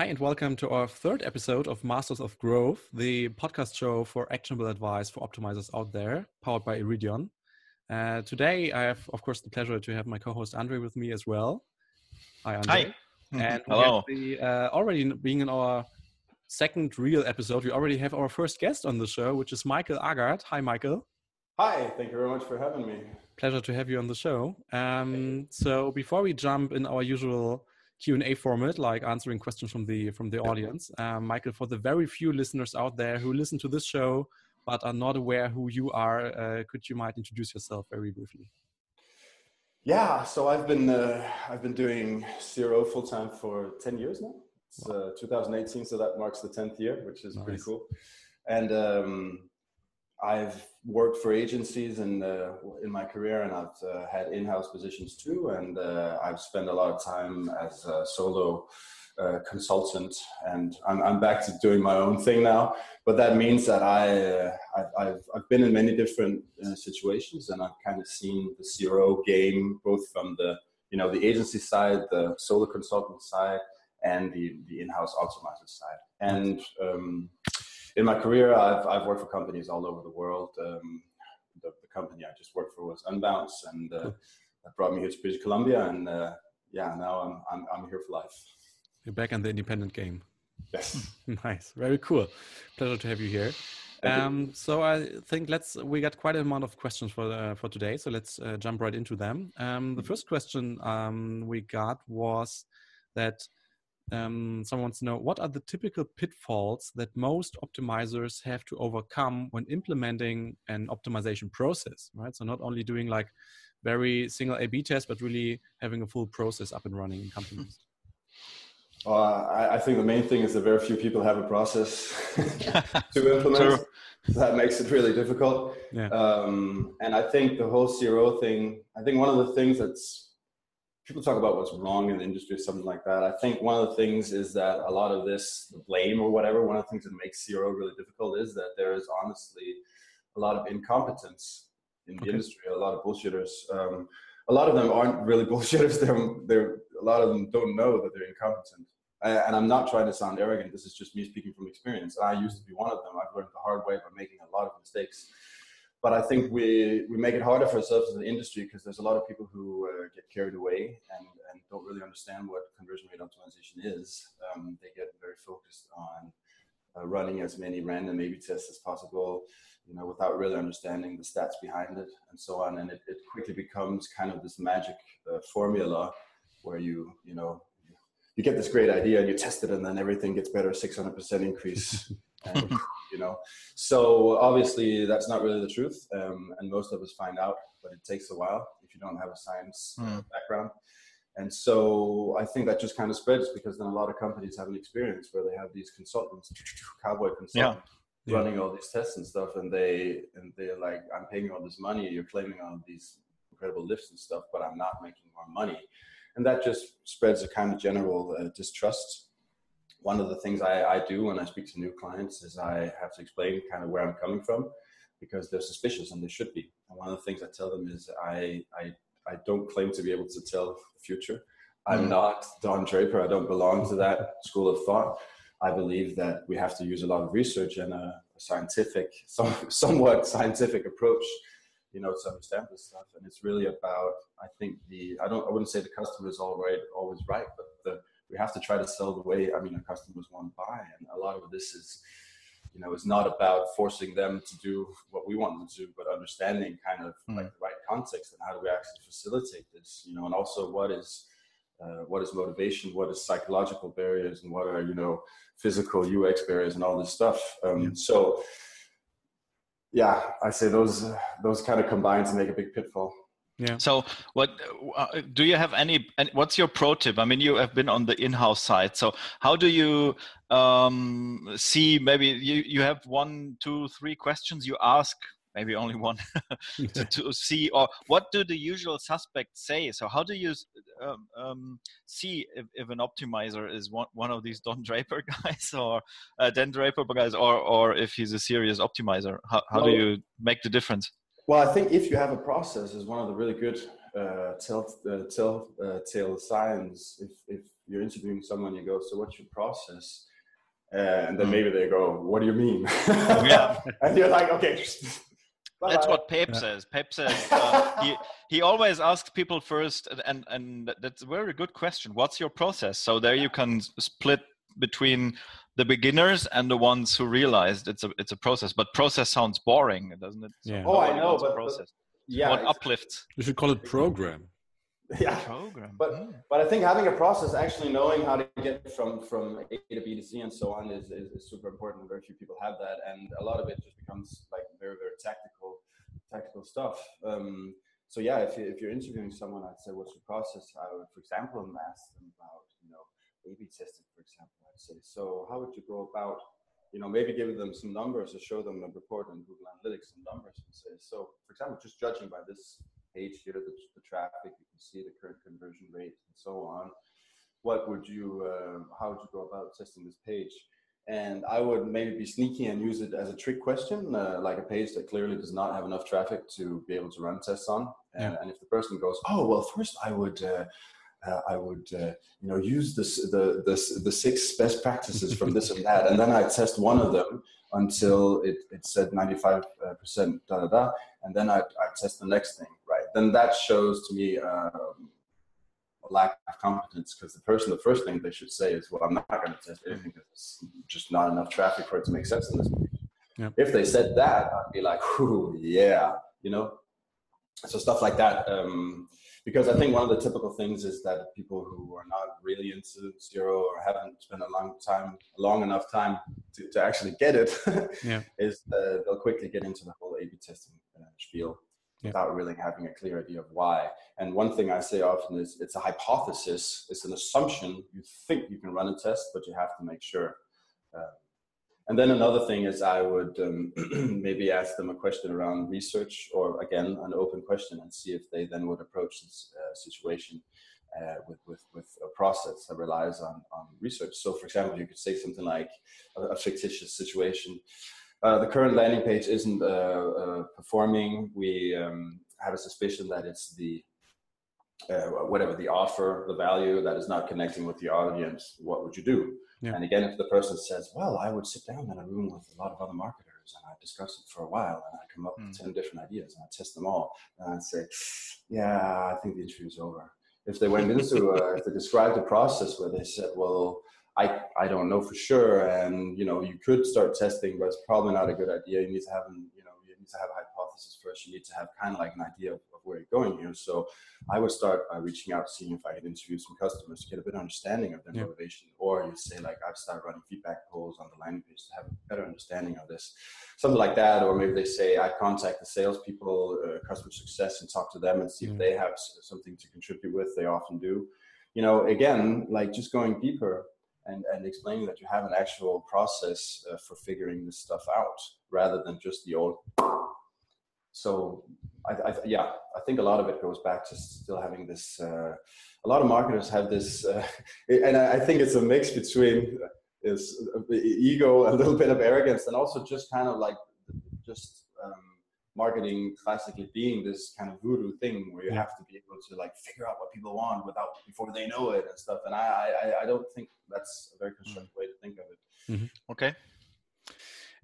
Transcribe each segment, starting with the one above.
Hi, and welcome to our third episode of Masters of Growth, the podcast show for actionable advice for optimizers out there, powered by Iridion. Uh, today, I have, of course, the pleasure to have my co host Andre with me as well. Hi, Andre. Hi. And Hello. the, uh, already being in our second real episode, we already have our first guest on the show, which is Michael Aagaard. Hi, Michael. Hi, thank you very much for having me. Pleasure to have you on the show. Um, so before we jump in our usual Q&A format, like answering questions from the from the audience. Um, Michael, for the very few listeners out there who listen to this show but are not aware who you are, uh, could you might introduce yourself very briefly? Yeah, so I've been uh, I've been doing CRO full time for ten years now. It's uh, 2018, so that marks the tenth year, which is nice. pretty cool. And um, I've worked for agencies in in my career, and I've uh, had in-house positions too. And uh, I've spent a lot of time as a solo uh, consultant, and I'm, I'm back to doing my own thing now. But that means that I uh, I've, I've, been in many different uh, situations, and I've kind of seen the CRO game both from the you know the agency side, the solo consultant side, and the the in-house optimizer side, and um, in my career, I've, I've worked for companies all over the world. Um, the, the, company I just worked for was Unbounce, and uh, that brought me here to British Columbia. And uh, yeah, now I'm, I'm, I'm here for life. You're back in the independent game. Yes. nice. Very cool. Pleasure to have you here. Um, so I think let's we got quite an amount of questions for uh, for today. So let's uh, jump right into them. Um, the first question um, we got was that um, someone wants to know what are the typical pitfalls that most optimizers have to overcome when implementing an optimization process, right? So not only doing like very single A/B test, but really having a full process up and running in companies. Uh, I, I, think the main thing is that very few people have a process to implement. That makes it really difficult. Yeah. Um, and I think the whole CRO thing. I think one of the things that's people talk about what's wrong in the industry or something like that. I think one of the things is that a lot of this, blame or whatever, one of the things that makes CRO really difficult is that there is honestly a lot of incompetence in the okay. industry, a lot of bullshitters. Um, a lot of them aren't really bullshitters. They're, they're, a lot of them don't know that they're incompetent. I, and I'm not trying to sound arrogant. This is just me speaking from experience. I used to be one of them. I've learned the hard way by making a lot of mistakes but I think we we make it harder for ourselves as an industry because there's a lot of people who uh, get carried away and, and don't really understand what conversion rate optimization is. Um, they get very focused on uh, running as many random A/B tests as possible, you know, without really understanding the stats behind it and so on. And it, it quickly becomes kind of this magic uh, formula where you you know you get this great idea and you test it and then everything gets better, 600% increase. and, you know, so obviously that's not really the truth. Um, and most of us find out, but it takes a while if you don't have a science mm. background. And so I think that just kind of spreads because then a lot of companies have an experience where they have these consultants, cowboy consultants, yeah. running all these tests and stuff, and they and they're like, "I'm paying you all this money, you're claiming all these incredible lifts and stuff, but I'm not making more money." and that just spreads a kind of general uh, distrust. One of the things I, I do when I speak to new clients is I have to explain kind of where I'm coming from because they're suspicious and they should be. And one of the things I tell them is I, I, I don't claim to be able to tell the future. I'm mm. not Don Draper. I don't belong to that school of thought. I believe that we have to use a lot of research and a, a scientific, some, somewhat scientific approach you know, to understand this stuff. And it's really about, I think the, I don't, I wouldn't say the customer is all right, always right, but the, we have to try to sell the way, I mean, our customers want to buy. And a lot of this is, you know, it's not about forcing them to do what we want them to do, but understanding kind of mm. like the right context and how do we actually facilitate this, you know, and also what is, uh, what is motivation, what is psychological barriers, and what are you know physical UX barriers, and all this stuff. Um, yeah. So yeah, I say those those kind of combine to make a big pitfall. Yeah. So, what uh, do you have any? What's your pro tip? I mean, you have been on the in-house side. So, how do you um, see? Maybe you you have one, two, three questions you ask maybe only one to, to, see or what do the usual suspects say so how do you um, um, see if, if, an optimizer is one, one of these don draper guys or uh, dan draper guys or, or if he's a serious optimizer how, how well, do you make the difference well i think if you have a process is one of the really good uh, tell uh, tell uh, tale signs if, if you're interviewing someone, you go, so what's your process? Uh, and then mm. maybe they go, what do you mean? yeah. and you're like, okay. That's what Peep yeah. says. Peep says uh, he he always asks people first, and and that's a very good question. What's your process? So there you can split between the beginners and the ones who realized it's a it's a process. But process sounds boring, doesn't it? Yeah. So oh, I know, but process. But, yeah, what uplifts? You should call it program. yeah program but mm. but i think having a process actually knowing how to get from from a to b to c and so on is, is, is super important very few people have that and a lot of it just becomes like very very tactical tactical stuff um, so yeah if, you, if you're interviewing someone i'd say what's your process i would for example ask them about you know a b testing for example i'd say so how would you go about you know maybe giving them some numbers or show them a report on google analytics some numbers and say so for example just judging by this page here, the, the traffic, you can see the current conversion rate and so on. What would you, uh, how would you go about testing this page? And I would maybe be sneaky and use it as a trick question, uh, like a page that clearly does not have enough traffic to be able to run tests on. And, yeah. and if the person goes, oh, well, first I would, uh, uh, I would, uh, you know, use this, the, the, the six best practices from this and that. And then I'd test one of them until it, it said 95% da da da. And then I, I test the next thing right? then that shows to me um, a lack of competence because the person, the first thing they should say is, "Well, I'm not going to test anything because it's just not enough traffic for it to make sense in this." Yeah. If they said that, I'd be like, "Ooh, yeah," you know. So stuff like that. Um, because I think one of the typical things is that people who are not really into CRO or haven't spent a long time, long enough time to, to actually get it, yeah. is uh, they'll quickly get into the whole A/B testing uh, spiel yeah. without really having a clear idea of why. And one thing I say often is it's a hypothesis, it's an assumption. You think you can run a test, but you have to make sure. Uh, and then another thing is I would um, maybe ask them a question around research or again, an open question and see if they then would approach this uh, situation uh, with, with, with a process that relies on, on research. So for example, you could say something like a, a fictitious situation. Uh, the current landing page isn't uh, uh, performing. We um, have a suspicion that it's the uh, whatever the offer, the value that is not connecting with the audience. What would you do? Yeah. And again, if the person says, "Well, I would sit down in a room with a lot of other marketers and I discuss it for a while and I come up mm. with hmm. ten different ideas and I test them all," and I'd say, "Yeah, I think the interview is over." If they went into, uh, if they described a process where they said, "Well," I, I don't know for sure. And, you know, you could start testing, but it's probably not a good idea. You need to have, an, you know, you need to have a hypothesis first. You need to have kind of like an idea of where you're going here. So I would start by reaching out, seeing if I could interview some customers to get a bit of understanding of their yeah. motivation. Or you say like, I've started running feedback polls on the landing page to have a better understanding of this. Something like that. Or maybe they say, I contact the salespeople, uh, customer success and talk to them and see if they have something to contribute with. They often do. You know, again, like just going deeper, and, and explaining that you have an actual process uh, for figuring this stuff out rather than just the old. So, I, I, yeah, I think a lot of it goes back to still having this. Uh, a lot of marketers have this, uh, and I, I think it's a mix between uh, is uh, ego, a little bit of arrogance, and also just kind of like just um, marketing classically being this kind of voodoo thing where you have to be able to like figure out what people want without before they know it and stuff. And I I, I don't think that's a very constructive way to think of it. Mm-hmm. Okay.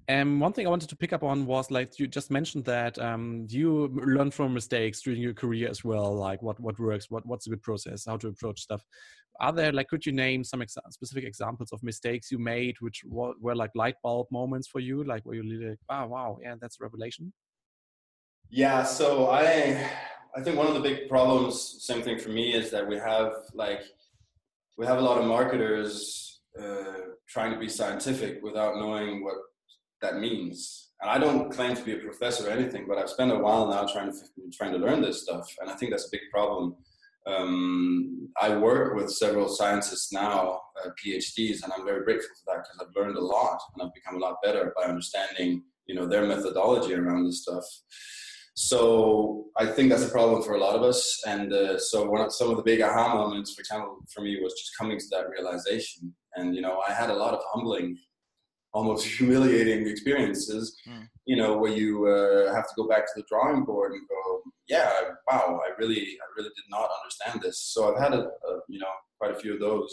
And um, one thing I wanted to pick up on was like you just mentioned that um, you learn from mistakes during your career as well, like what what works, what what's a good process, how to approach stuff. Are there like could you name some specific examples of mistakes you made, which were, were, like light bulb moments for you, like where you really like, wow, wow, yeah, that's a revelation. Yeah, so I I think one of the big problems, same thing for me, is that we have like we have a lot of marketers uh, trying to be scientific without knowing what that means. And I don't claim to be a professor or anything, but I've spent a while now trying to trying to learn this stuff, and I think that's a big problem. Um, I work with several scientists now, uh, PhDs, and I'm very grateful for that because I've learned a lot and I've become a lot better by understanding, you know, their methodology around this stuff. So I think that's a problem for a lot of us. And uh, so one of some of the big aha moments, for for me was just coming to that realization. And you know, I had a lot of humbling, almost humiliating experiences. Mm. You know, where you uh, have to go back to the drawing board and go, yeah, wow, I really, I really did not understand this. So I've had a, a you know quite a few of those.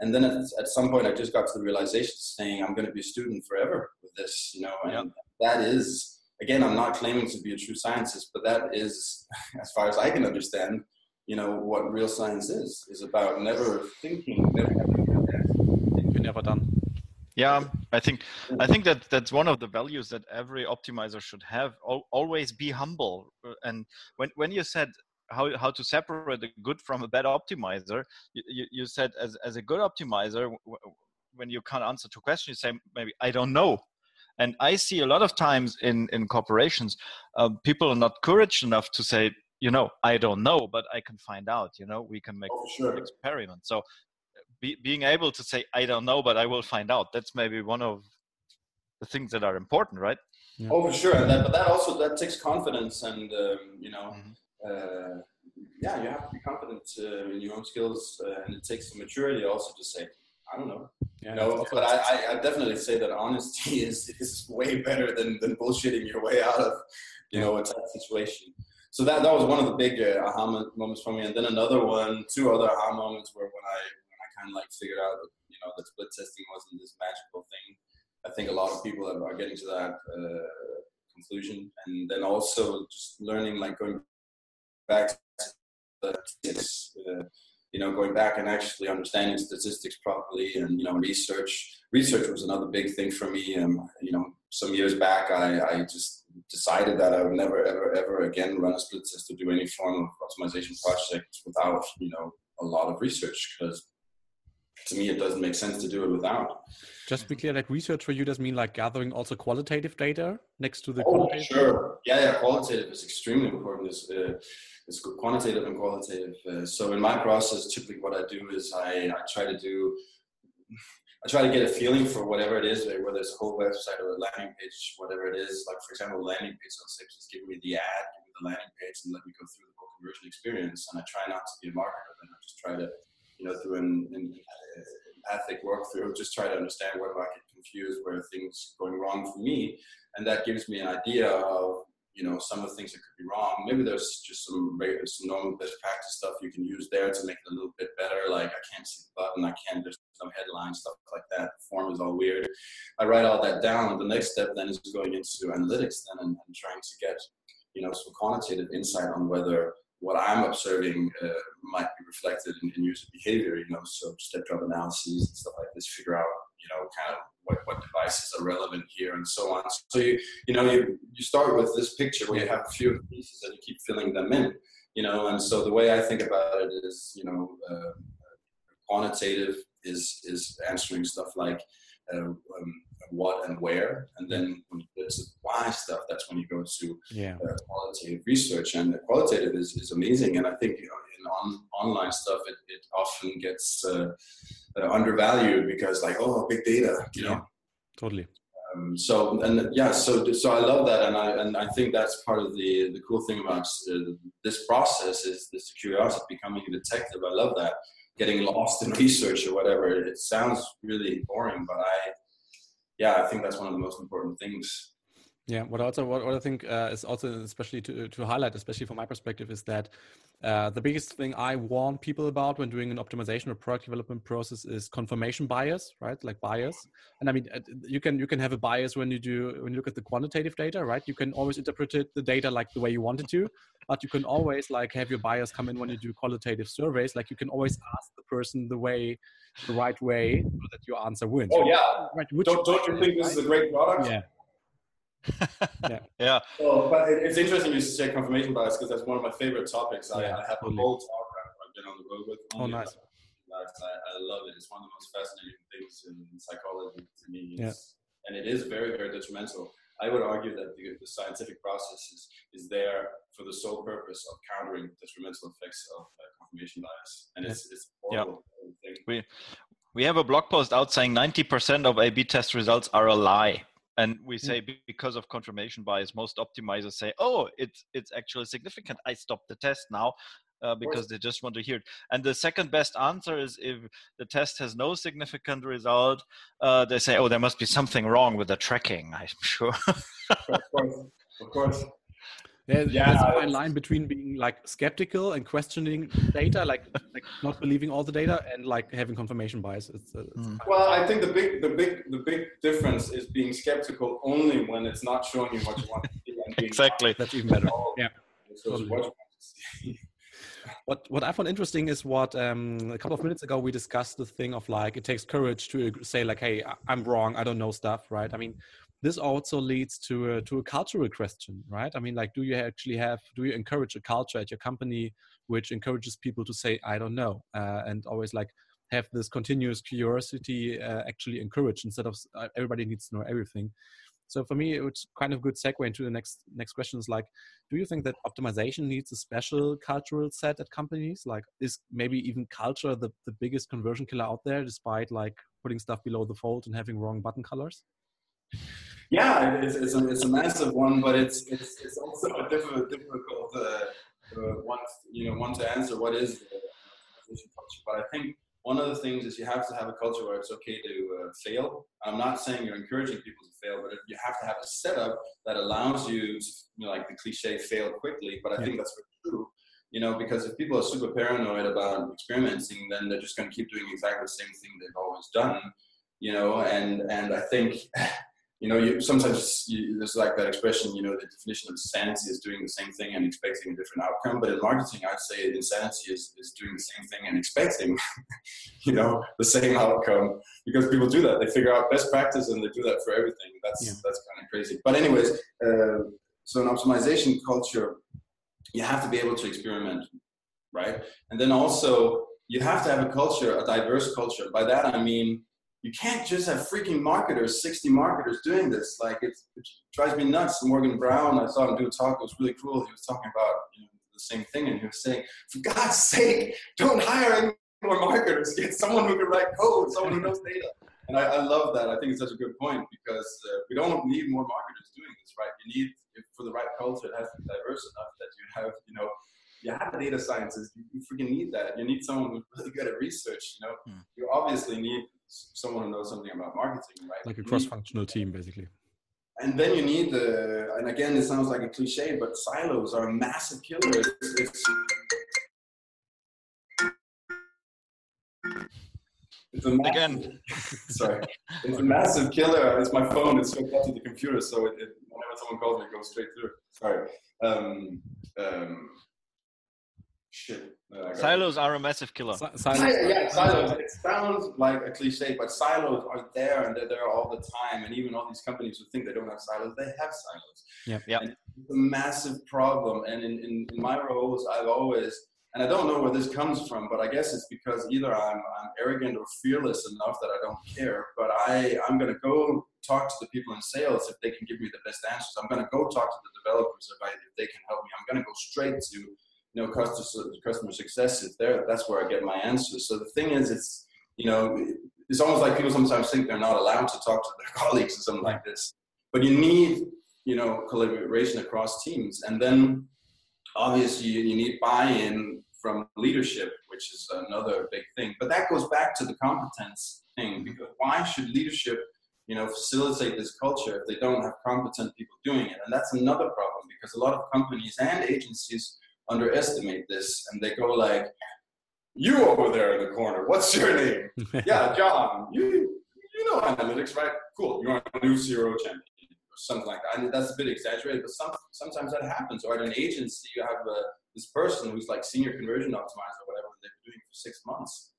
And then at, at some point, I just got to the realization saying I'm going to be a student forever with this, you know, and Yeah. that is, again, I'm not claiming to be a true scientist, but that is, as far as I can understand, you know, what real science is, is about never thinking, never having. You're never done. Yeah i think i think that that's one of the values that every optimizer should have Al- always be humble Uh, and when when you said how how to separate a good from a bad optimizer you, you, you said as as a good optimizer w- when you can't answer to questions you say maybe i don't know and i see a lot of times in in corporations um, people are not courage enough to say you know i don't know but i can find out you know we can make Oh, sure. experiment. So be, being able to say, I don't know, but I will find out. That's maybe one of the things that are important, right? Yeah. Oh, for sure. And that, but that also that takes confidence, and um, you know, Mhm. uh, yeah, you have to be confident uh, in your own skills, uh, and it takes some maturity also to say, I don't know. Yeah, You know, but I, I, I definitely say that honesty is is way better than than bullshitting your way out of you know a tough situation. So that that was one of the big uh, aha moments for me, and then another one, two other aha moments were when I of like figured out that you know that split testing wasn't this magical thing. I think a lot of people are, getting to that uh, conclusion, and then also just learning like going back to the uh, you know, going back and actually understanding statistics properly, and you know, research. Research was another big thing for me. Um, you know, some years back, I, I just decided that I would never, ever, ever again run a split test or do any form of optimization project without, you know, a lot of research because to me it doesn't make sense to do it without. Just to be clear, like research for you does mean like gathering also qualitative data next to the Oh, quantitative. sure. Yeah, yeah. Qualitative is extremely important. It's, uh, it's quantitative and qualitative. Uh, so in my process, typically what I do is I, I try to do, I try to get a feeling for whatever it is, like whether it's a whole website or a landing page, whatever it is. Like for example, landing page on Six is give me the ad, give me the landing page, and let me go through the whole conversion experience. And I try not to be a marketer, and I just try to, you know, through an, an uh, empathic workthrough, just try to understand where I get confused, where things going wrong for me, and that gives me an idea of you know some of the things that could be wrong. Maybe there's just some some normal best practice stuff you can use there to make it a little bit better. Like I can't see the button, I can't. There's some headline stuff like that. The form is all weird. I write all that down. The next step then is going into analytics then and, and trying to get you know some quantitative insight on whether what I'm observing uh, might be reflected in, in user behavior. You know, so step drop analyses and stuff like this. Figure out you know kind of what, what devices are relevant here and so on. So you you know you you start with this picture where you have a few pieces and you keep filling them in. You know, and so the way I think about it is you know uh, quantitative is is answering stuff like uh, um, what and where, and then when you get to the why stuff, that's when you go to Yeah. uh, qualitative research. And the qualitative is, is amazing, and I think you know, in on, online stuff, it, it often gets uh, uh, undervalued because like oh big data, you know. Totally. Um, so and yeah, so so I love that, and I and I think that's part of the the cool thing about uh, this process is this curiosity, becoming a detective. I love that. Getting lost in research or whatever. It sounds really boring, but I, yeah, I think that's one of the most important things. Yeah, what also what, what I think uh, is also especially to to highlight, especially from my perspective, is that uh, the biggest thing I warn people about when doing an optimization or product development process is confirmation bias, right? Like bias, and I mean uh, you can you can have a bias when you do when you look at the quantitative data, right? You can always interpret it, the data like the way you want it to, but you can always like have your bias come in when you do qualitative surveys. Like you can always ask the person the way, the right way, so that your answer wins. Oh yeah, Right? Which don't don't you think this is a great product? Yeah. Yeah Well, but it- it's interesting you say confirmation bias because that's one of my favorite topics. I, Yeah, I have totally. a whole talk I've I've been on the road with. Oh, nice. about bias. I, I love it. It's one of the most fascinating things in psychology to me. Yeah. And it is very, very detrimental. I would argue that the, the scientific process is, is there for the sole purpose of countering detrimental effects of uh, confirmation bias. And it's, it's a Yeah. horrible thing. we have a blog post out saying 90% of a b test results are a lie and we say because of confirmation bias most optimizers say oh it's it's actually significant. I stop the test now uh, because they just want to hear it. And the second best answer is if the test has no significant result uh, they say oh there must be something wrong with the tracking i'm sure. Of course. Of course. Yeah, yeah there's a fine line between being like skeptical and questioning data, like like not believing all the data, and like having confirmation bias. It's, it's mm. Well, I think the big the big the big difference is being skeptical only when it's not showing you what you want to see. exactly, that's even better. Yeah. Totally. what what I found interesting is what um, a couple of minutes ago we discussed the thing of like it takes courage to say like, hey, I'm wrong, I don't know stuff, right? I mean, this also leads to a, to a cultural question, right? I mean, like, do you actually have, do you encourage a culture at your company which encourages people to say, I don't know, uh, and always like have this continuous curiosity uh, actually encouraged instead of uh, everybody needs to know everything. So for me, it's kind of good segue into the next next question is like, do you think that optimization needs a special cultural set at companies? Like, is maybe even culture the, the biggest conversion killer out there, despite like putting stuff below the fold and having wrong button colors? Yeah, it's, it's, a, it's a massive one, but it's it's, it's also a difficult difficult uh, uh, one you know one to answer. What is the culture? But I think one of the things is you have to have a culture where it's okay to uh, fail. I'm not saying you're encouraging people to fail, but you have to have a setup that allows you, to, you know, like the cliche, fail quickly. But I yeah. think that's true you know, because if people are super paranoid about experimenting, then they're just going to keep doing exactly the same thing they've always done, you know, and, and I think you know, you, sometimes you, there's like that expression, you know, the definition of insanity is doing the same thing and expecting a different outcome. But in marketing, I'd say insanity is, is doing the same thing and expecting, you know, the same outcome because people do that. They figure out best practice and they do that for everything. That's, yeah. that's kind of crazy. But anyways, uh, so an optimization culture, you have to be able to experiment, right? And then also you have to have a culture, a diverse culture. By that, I mean, you can't just have freaking marketers, 60 marketers doing this. Like it drives me nuts. Morgan Brown, I saw him do a talk. It was really cool. He was talking about you know, the same thing, and he was saying, for God's sake, don't hire any more marketers. Get someone who can write code, someone who knows data. And I, I love that. I think it's such a good point because uh, we don't need more marketers doing this, right? You need, for the right culture, it has to be diverse enough that you have, you know, you have a data scientist. You, you freaking need that. You need someone who's really good at research. You know, hmm. you obviously need someone who knows something about marketing, right? Like a cross-functional team, basically. And then you need the, and again, it sounds like a cliche, but silos are a massive killer. It's, it's, it's a massive, again, sorry, it's a massive killer. It's my phone. It's hooked up to the computer, so it, it, whenever someone calls me, it goes straight through. Sorry. Um, um, shit. Silos are a massive killer. Si- silos. Yeah, silos. It sounds like a cliche, but silos are there and they're there all the time. And even all these companies who think they don't have silos, they have silos. Yeah, yeah. It's a massive problem. And in, in, in, my roles, I've always, and I don't know where this comes from, but I guess it's because either I'm, I'm arrogant or fearless enough that I don't care. But I, I'm going to go talk to the people in sales if they can give me the best answers. I'm going to go talk to the developers if, I, if they can help me. I'm going to go straight to you know customer customer success is there. That's where i get my answers. So the thing is it's you know it's almost like people sometimes think they're not allowed to talk to their colleagues or something like this. But you need you know collaboration across teams. And then obviously you need buy-in from leadership which is another big thing. But that goes back to the competence thing because why should leadership you know facilitate this culture if they don't have competent people doing it? And that's another problem because a lot of companies and agencies underestimate this and they go like, you over there in the corner, what's your name? yeah, John, you, you know analytics, right? Cool, you're a new CRO champion or something like that. And that's a bit exaggerated, but some, sometimes that happens. Or at an agency, you have a, this person who's like senior conversion optimizer or whatever they've been doing for six months.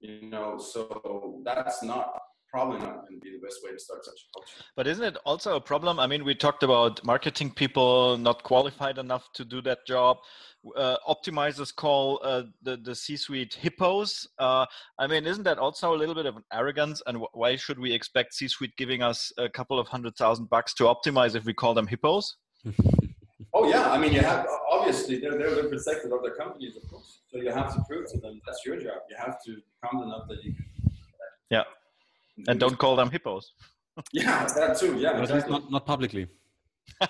You know, so that's not probably not going to be the best way to start such a culture. But isn't it also a problem? I mean, we talked about marketing people not qualified enough to do that job. Uh, optimizers call uh, the the C-suite hippos. Uh, I mean, isn't that also a little bit of an arrogance? And why should we expect C-suite giving us a couple of hundred thousand bucks to optimize if we call them hippos? oh yeah, I mean, you have obviously they're they're the protector of their companies, of course. So you have to prove to them that's your job. You have to come enough that you. Can, yeah and don't call them hippos. yeah, that too. Yeah, exactly. not not publicly.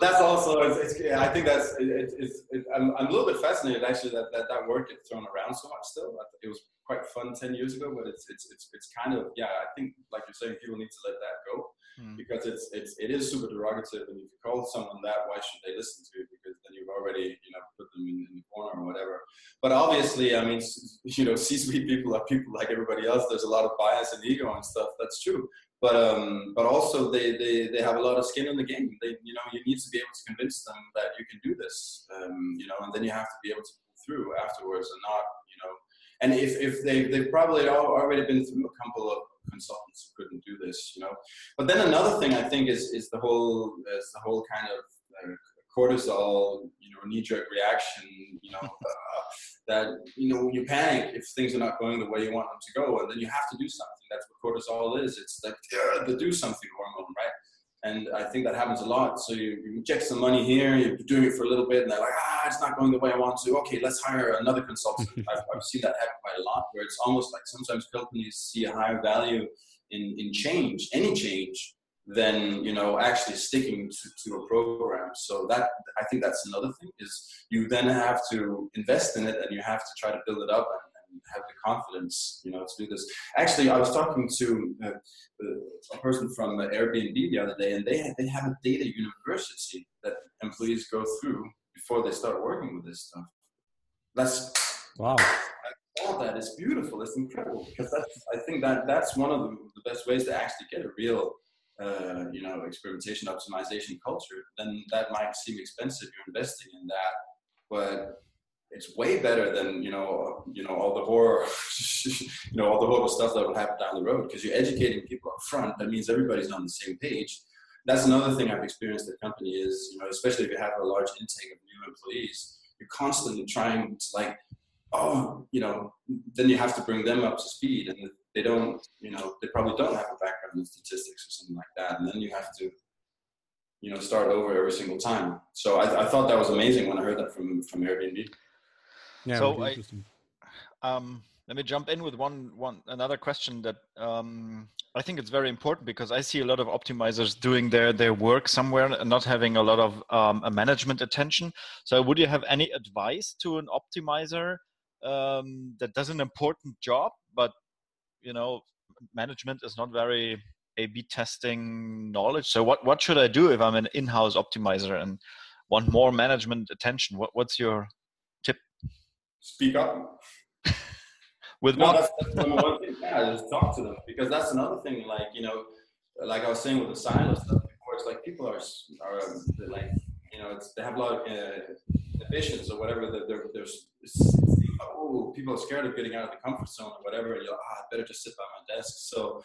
that's also it's, it's, I think that's it, it's it, I'm, I'm a little bit fascinated actually that, that that word gets thrown around so much still. It was quite fun ten years ago, but it's it's it's it's kind of yeah. I think like you're saying, people need to let that go mm. because it's it's it is super derogative, and if you call someone that, why should they listen to you? Because then you've already you know put them in, in the corner or whatever. But obviously, I mean, you know, C-suite people are people like everybody else. There's a lot of bias and ego and stuff. That's true. But um, but also they, they they have a lot of skin in the game. They you know you need to be able to convince them that you can do this. Um, you know, and then you have to be able to pull through afterwards and not you know. And if if they they've probably already been through a couple of consultants who couldn't do this, you know. But then another thing I think is is the whole is the whole kind of uh, cortisol, you know, knee jerk reaction, you know, uh, that you know you panic if things are not going the way you want them to go, and then you have to do something. That's what cortisol is. It's like the do something hormone, right? And I think that happens a lot. So you, you inject some money here, you're doing it for a little bit, and they're like, ah, it's not going the way I want to. Okay, let's hire another consultant. I've, I've seen that happen quite a lot, where it's almost like sometimes companies see a higher value in, in change, any change, than you know actually sticking to, to a program. So that I think that's another thing is you then have to invest in it, and you have to try to build it up and have the confidence, you know, to do this. Actually, I was talking to uh, uh a person from Airbnb the other day, and they they have a data university that employees go through before they start working with this stuff. That's wow. All that is beautiful. It's incredible because that's. I think that that's one of the, the best ways to actually get a real uh, you know, experimentation optimization culture, then that might seem expensive. You're investing in that, but it's way better than you know you know all the horror you know all the horrible stuff that will happen down the road because you're educating people up front that means everybody's on the same page that's another thing i've experienced at company is you know especially if you have a large intake of new employees you're constantly trying to like oh you know then you have to bring them up to speed and they don't you know they probably don't have a background in statistics or something like that and then you have to you know start over every single time. So i, I thought that was amazing when i heard that from from airbnb. Yeah, so I, um, let me jump in with one one another question that um, I think it's very important because I see a lot of optimizers doing their their work somewhere and not having a lot of um, a management attention. So, would you have any advice to an optimizer um, that does an important job, but you know, management is not very A/B testing knowledge? So, what what should I do if I'm an in-house optimizer and want more management attention? What what's your tip? speak up. With no, what? That's, that's one thing. Yeah, just talk to them because that's another thing. Like you know, like I was saying with the silo stuff before, it's like people are are like you know, it's they have a lot of uh, ambitions or whatever. That they're, there's oh, people are scared of getting out of the comfort zone or whatever. You're like, ah, I better just sit by my desk. So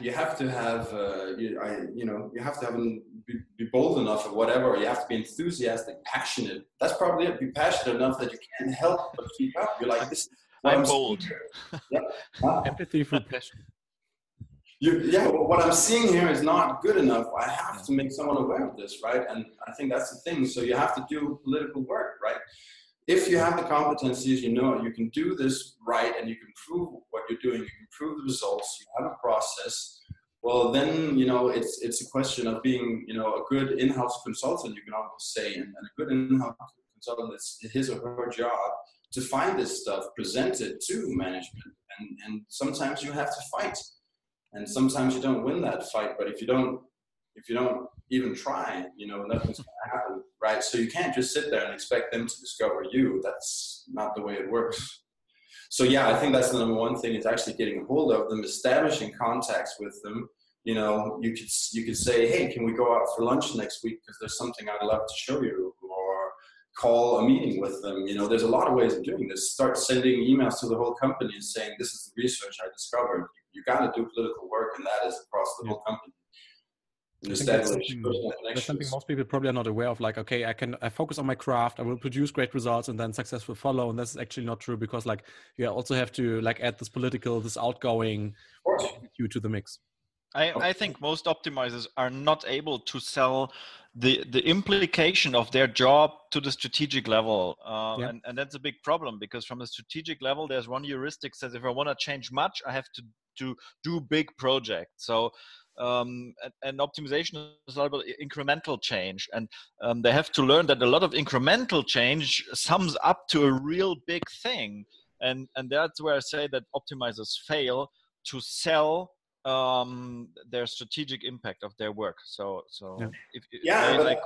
you have to have uh, you, I, you know you have to have be, be, bold enough or whatever you have to be enthusiastic passionate that's probably it be passionate enough that you can't help but keep up you're like this i'm, I'm bold yeah. Huh? empathy for passion you, yeah well, what i'm seeing here is not good enough i have to make someone aware of this right and i think that's the thing so you have to do political work right if you have the competencies, you know you can do this right and you can prove what you're doing, you can prove the results, you have a process, well then you know it's it's a question of being you know a good in-house consultant you can almost say and, and a good in-house consultant it's his or her job to find this stuff present it to management. And and sometimes you have to fight. And sometimes you don't win that fight but if you don't if you don't even try, you know, nothing's going to happen, right? So you can't just sit there and expect them to discover you. That's not the way it works. So yeah, I think that's the number one thing is actually getting a hold of them, establishing contacts with them. You know, you could you could say, hey, can we go out for lunch next week because there's something I'd love to show you, or call a meeting with them. You know, there's a lot of ways of doing this. Start sending emails to the whole company and saying, this is the research I discovered. You, you got to do political work, and that is across the yeah. whole company that's something, that's something most people probably are not aware of like okay i can i focus on my craft i will produce great results and then success will follow and that's actually not true because like you also have to like add this political this outgoing you to the mix. I, I think most optimizers are not able to sell the the implication of their job to the strategic level uh, yeah. and, and that's a big problem because from the strategic level there's one heuristic says if i want to change much i have to to do big projects. So um, and, and, optimization is all about incremental change and um, they have to learn that a lot of incremental change sums up to a real big thing and and that's where i say that optimizers fail to sell um, their strategic impact of their work so so yeah, if, yeah but, like,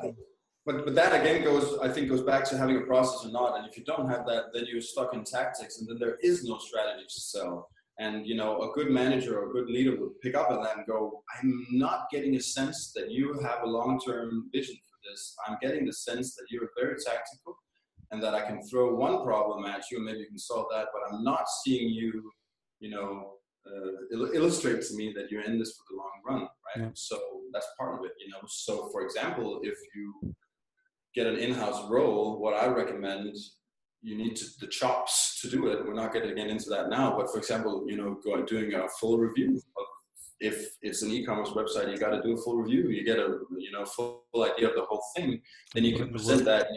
but, but that again goes i think goes back to having a process or not and if you don't have that then you're stuck in tactics and then there is no strategy to sell and you know, a good manager or a good leader would pick up on that and go, "I'm not getting a sense that you have a long-term vision for this. I'm getting the sense that you're very tactical, and that I can throw one problem at you, and maybe you can solve that. But I'm not seeing you, you know, uh, il- illustrate to me that you're in this for the long run, right? Yeah. So that's part of it, you know. So, for example, if you get an in-house role, what I recommend you need to, the chops to do it. We're not going to get into that now, but for example, you know, go, doing a full review of if it's an e-commerce website, you got to do a full review. You get a you know full idea of the whole thing, then you can present that.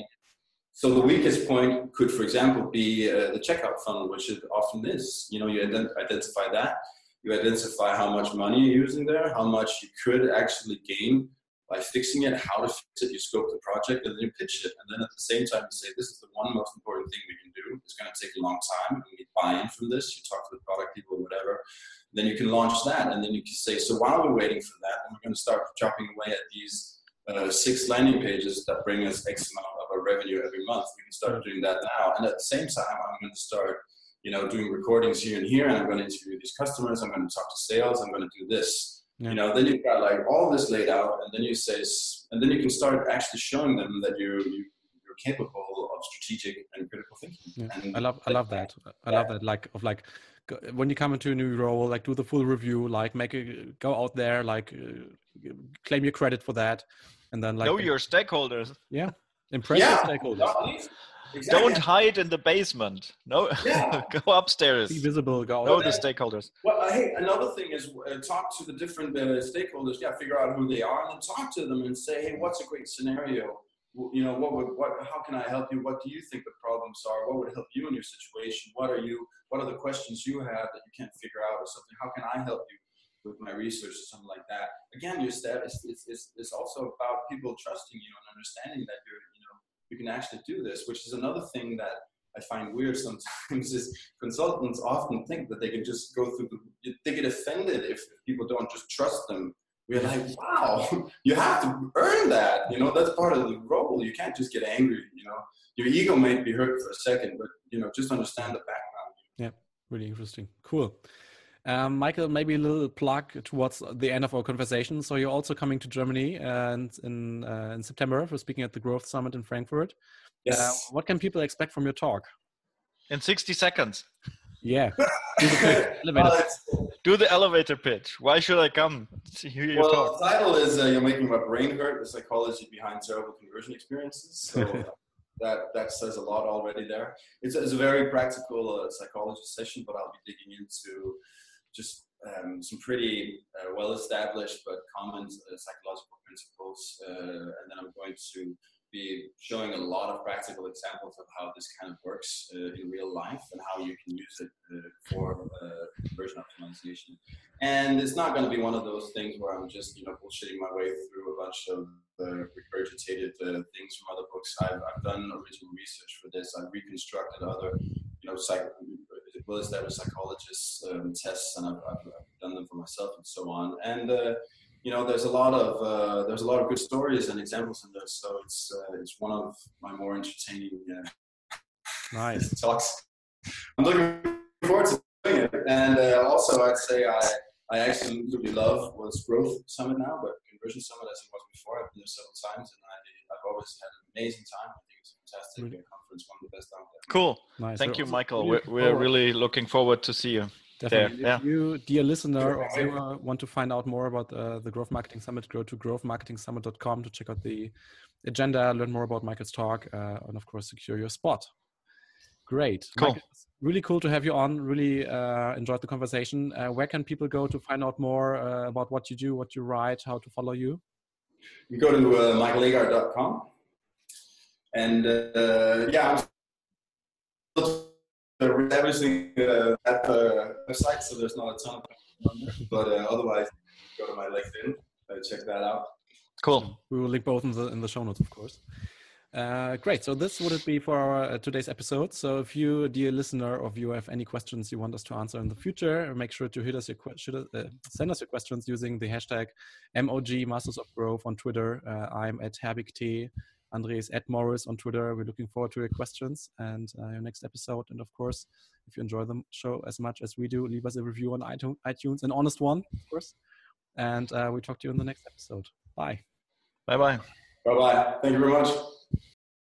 So the weakest point could, for example, be uh, the checkout funnel, which it often is. You know, you ident- identify that, you identify how much money you're using there, how much you could actually gain by fixing it, how to fix it, you scope the project, and then you pitch it. And then at the same time, you say, this is the one most important thing we can do. It's going to take a long time. And we buy in from this. You talk to the product people whatever. Then you can launch that. And then you can say, so while we're waiting for that, then we're going to start chopping away at these uh, six landing pages that bring us X amount of our revenue every month. We can start doing that now. And at the same time, I'm going to start you know, doing recordings here and here, and I'm going to interview these customers. I'm going to talk to sales. I'm going to do this yeah. You know, then you've got like all this laid out, and then you say, and then you can start actually showing them that you're you, are capable of strategic and critical thinking. Yeah. And I love I love that. I love that. Like of like when you come into a new role, like do the full review, like make a go out there, like uh, claim your credit for that, and then like know your stakeholders. Yeah, impress yeah. your stakeholders. Exactly. Don't hide in the basement. No, yeah. go upstairs. Be visible. Go. Know the stakeholders. Well, hey, another thing is uh, talk to the different uh, stakeholders. Yeah, figure out who they are, and then talk to them and say, hey, what's a great scenario? You know, what would what? How can I help you? What do you think the problems are? What would help you in your situation? What are you? What are the questions you have that you can't figure out, or something? How can I help you? With my research or something like that. Again, your step is it's, also about people trusting you and understanding that you're you know you can actually do this, which is another thing that I find weird sometimes is consultants often think that they can just go through the, they get offended if people don't just trust them. We're like, wow, you have to earn that. You know, that's part of the role. You can't just get angry, you know. Your ego might be hurt for a second, but you know, just understand the background. Yeah, really interesting. Cool. Um, Michael, maybe a little plug towards the end of our conversation. So you're also coming to Germany and in uh, in September for speaking at the Growth Summit in Frankfurt. Yes. Uh, what can people expect from your talk? In 60 seconds. Yeah. Do the, elevator. Do the elevator pitch. Why should I come to hear your well, talk? the title is uh, "You're Making My Brain Hurt: The Psychology Behind Terrible Conversion Experiences." So that that says a lot already there. It's, it's a very practical uh, psychology session, but I'll be digging into just um, some pretty uh, well established but common uh, psychological principles. Uh, and then I'm going to be showing a lot of practical examples of how this kind of works uh, in real life and how you can use it uh, for conversion optimization. And it's not going to be one of those things where I'm just, you know, bullshitting my way through a bunch of regurgitated things from other books. I've, I've done original research for this. I've reconstructed other, you know, psych- well established psychologists um, tests, and I've, I've, done them for myself and so on. And uh, you know, there's a lot of uh, there's a lot of good stories and examples in this. So it's uh, it's one of my more entertaining uh, nice talks. I'm looking forward to doing it. And uh, also, I'd say I I really love was Growth Summit now, but Conversion Summit as it was before. I've been there several times, and I, I've always had an amazing time. I think it's fantastic really? conference, one of the best out there. Cool. Nice. Thank so, you, Michael. We're, we're really looking forward to see you. Definitely. There. If yeah. you, dear listener or viewer, want to find out more about uh, the Growth Marketing Summit, go to growthmarketingsummit.com to check out the agenda, learn more about Michael's talk, uh, and of course, secure your spot. Great. Cool. Michael, really cool to have you on. Really uh, enjoyed the conversation. Uh, where can people go to find out more uh, about what you do, what you write, how to follow you? You go to uh, michaelaagaard.com and uh, yeah, I'm everything uh, at the website, so there's not a ton of but uh, otherwise, go to my LinkedIn, uh, check that out. Cool. We will link both in the in the show notes, of course. Uh, great. So this would it be for our, uh, today's episode. So if you, dear listener, or if you have any questions you want us to answer in the future, make sure to hit us your should, uh, send us your questions using the hashtag MOG Masters of Growth on Twitter. Uh, I'm at Herbig Andre is at Morys on Twitter. We're looking forward to your questions and uh, your next episode. And of course, if you enjoy the show as much as we do, leave us a review on iTunes, an honest one, of course. And uh, we talk to you in the next episode. Bye. Bye bye. Bye bye. Thank you very much.